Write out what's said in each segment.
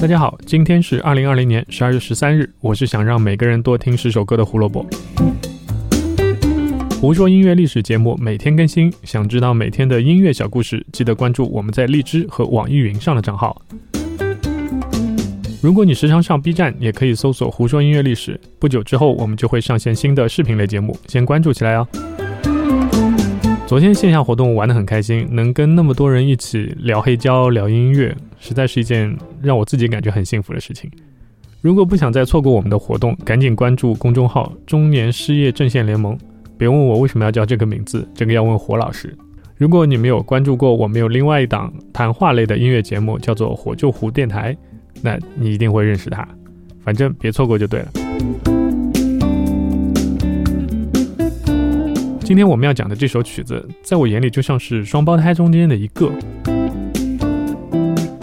大家好，今天是二零二零年十二月十三日，我是想让每个人多听十首歌的胡萝卜。胡说音乐历史节目每天更新，想知道每天的音乐小故事，记得关注我们在荔枝和网易云上的账号。如果你时常上 B 站，也可以搜索“胡说音乐历史”。不久之后，我们就会上线新的视频类节目，先关注起来哦。昨天线下活动玩得很开心，能跟那么多人一起聊黑胶、聊音乐，实在是一件让我自己感觉很幸福的事情。如果不想再错过我们的活动，赶紧关注公众号“中年失业阵线联盟”。别问我为什么要叫这个名字，这个要问火老师。如果你没有关注过，我们有另外一档谈话类的音乐节目，叫做“火救湖电台”，那你一定会认识它。反正别错过就对了。今天我们要讲的这首曲子，在我眼里就像是双胞胎中间的一个。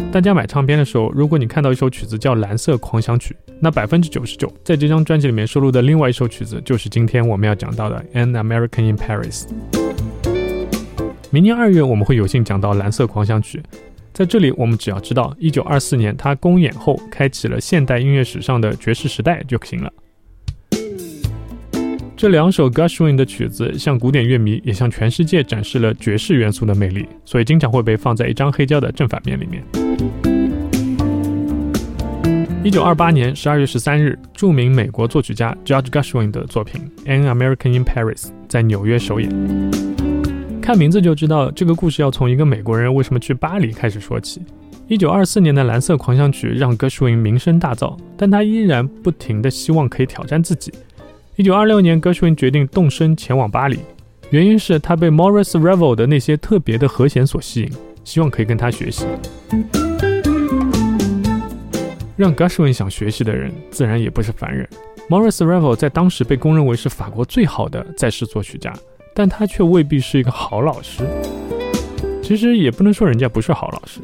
大家买唱片的时候，如果你看到一首曲子叫《蓝色狂想曲》，那百分之九十九在这张专辑里面收录的另外一首曲子，就是今天我们要讲到的《An American in Paris》。明年二月我们会有幸讲到《蓝色狂想曲》，在这里我们只要知道一九二四年它公演后开启了现代音乐史上的爵士时代就行了。这两首 Gershwin 的曲子向古典乐迷，也向全世界展示了爵士元素的魅力，所以经常会被放在一张黑胶的正反面里面。一九二八年十二月十三日，著名美国作曲家 George Gershwin 的作品《An American in Paris》在纽约首演。看名字就知道，这个故事要从一个美国人为什么去巴黎开始说起。一九二四年的《蓝色狂想曲》让 Gershwin 名声大噪，但他依然不停地希望可以挑战自己。一九二六年，Gershwin 决定动身前往巴黎，原因是他被 Morris Ravel 的那些特别的和弦所吸引，希望可以跟他学习。让 Gershwin 想学习的人，自然也不是凡人。Maurice Ravel 在当时被公认为是法国最好的在世作曲家，但他却未必是一个好老师。其实也不能说人家不是好老师，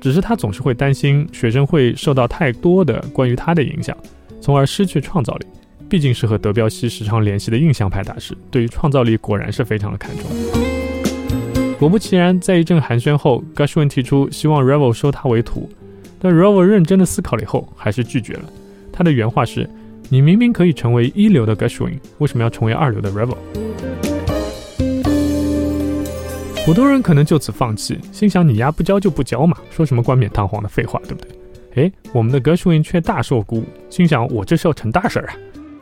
只是他总是会担心学生会受到太多的关于他的影响，从而失去创造力。毕竟是和德彪西时常联系的印象派大师，对于创造力果然是非常的看重。果不其然，在一阵寒暄后，Gershwin 提出希望 Ravel 收他为徒，但 Ravel 认真的思考了以后，还是拒绝了。他的原话是：“你明明可以成为一流的 Gershwin，为什么要成为二流的 Ravel？” 普通人可能就此放弃，心想：“你丫不教就不教嘛，说什么冠冕堂皇的废话，对不对？”哎，我们的 Gershwin 却大受鼓舞，心想：“我这是要成大事儿啊！”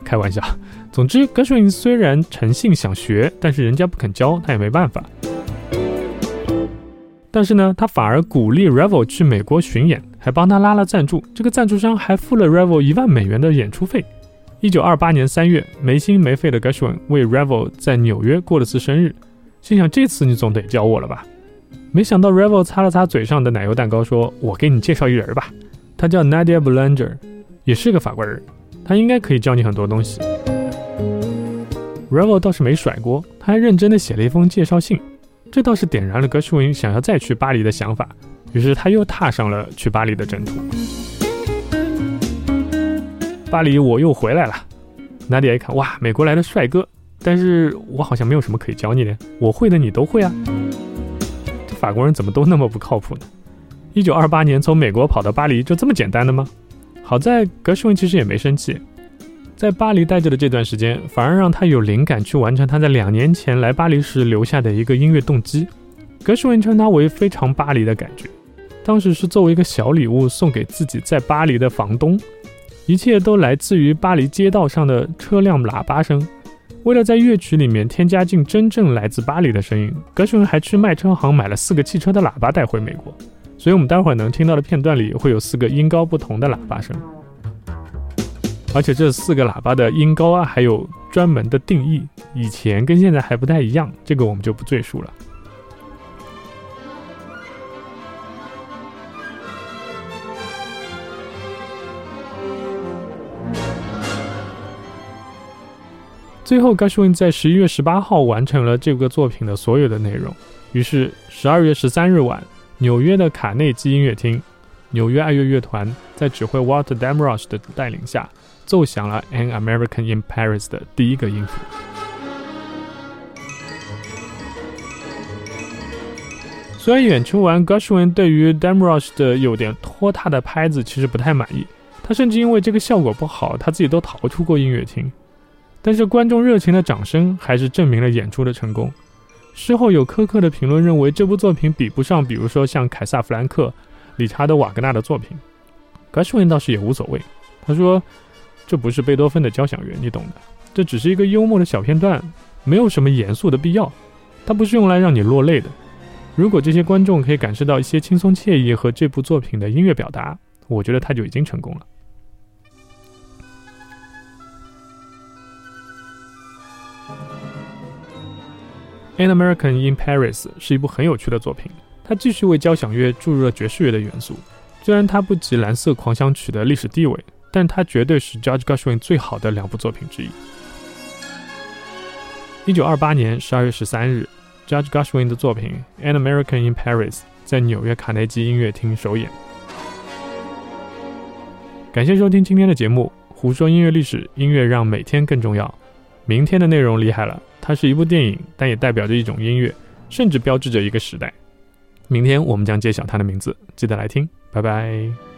开玩笑，总之，Gershwin 虽然诚信想学，但是人家不肯教，他也没办法。但是呢，他反而鼓励 Ravel 去美国巡演，还帮他拉了赞助，这个赞助商还付了 Ravel 一万美元的演出费。一九二八年三月，没心没肺的 Gershwin 为 Ravel 在纽约过了次生日，心想这次你总得教我了吧？没想到 Ravel 擦了擦嘴上的奶油蛋糕，说：“我给你介绍一人吧，他叫 Nadia Blanger，也是个法国人。”他应该可以教你很多东西。Ravel 倒是没甩锅，他还认真的写了一封介绍信，这倒是点燃了 Gershwin 想要再去巴黎的想法。于是他又踏上了去巴黎的征途。巴黎，我又回来了。Nadia 一看，哇，美国来的帅哥，但是我好像没有什么可以教你的，我会的你都会啊。这法国人怎么都那么不靠谱呢？一九二八年从美国跑到巴黎，就这么简单的吗？好在格什温其实也没生气，在巴黎待着的这段时间，反而让他有灵感去完成他在两年前来巴黎时留下的一个音乐动机。格什温称它为非常巴黎的感觉，当时是作为一个小礼物送给自己在巴黎的房东，一切都来自于巴黎街道上的车辆喇叭声。为了在乐曲里面添加进真正来自巴黎的声音，格什温还去卖车行买了四个汽车的喇叭带回美国。所以，我们待会儿能听到的片段里会有四个音高不同的喇叭声，而且这四个喇叭的音高啊，还有专门的定义，以前跟现在还不太一样，这个我们就不赘述了。最后 g a s h w i n 在十一月十八号完成了这个作品的所有的内容，于是十二月十三日晚。纽约的卡内基音乐厅，纽约爱乐乐团在指挥 Walter Damrosch 的带领下，奏响了《An American in Paris》的第一个音符。虽然演出完，Gershwin 对于 Damrosch 的有点拖沓的拍子其实不太满意，他甚至因为这个效果不好，他自己都逃出过音乐厅。但是观众热情的掌声还是证明了演出的成功。事后有苛刻的评论认为这部作品比不上，比如说像凯撒·弗兰克、理查德·瓦格纳的作品。Gershwin 倒是也无所谓，他说：“这不是贝多芬的交响乐，你懂的，这只是一个幽默的小片段，没有什么严肃的必要。它不是用来让你落泪的。如果这些观众可以感受到一些轻松惬意和这部作品的音乐表达，我觉得他就已经成功了。” An American in Paris 是一部很有趣的作品，他继续为交响乐注入了爵士乐的元素。虽然它不及《蓝色狂想曲》的历史地位，但它绝对是 George Gershwin 最好的两部作品之一。一九二八年十二月十三日，George Gershwin 的作品《An American in Paris》在纽约卡内基音乐厅首演。感谢收听今天的节目，胡说音乐历史，音乐让每天更重要。明天的内容厉害了。它是一部电影，但也代表着一种音乐，甚至标志着一个时代。明天我们将揭晓它的名字，记得来听，拜拜。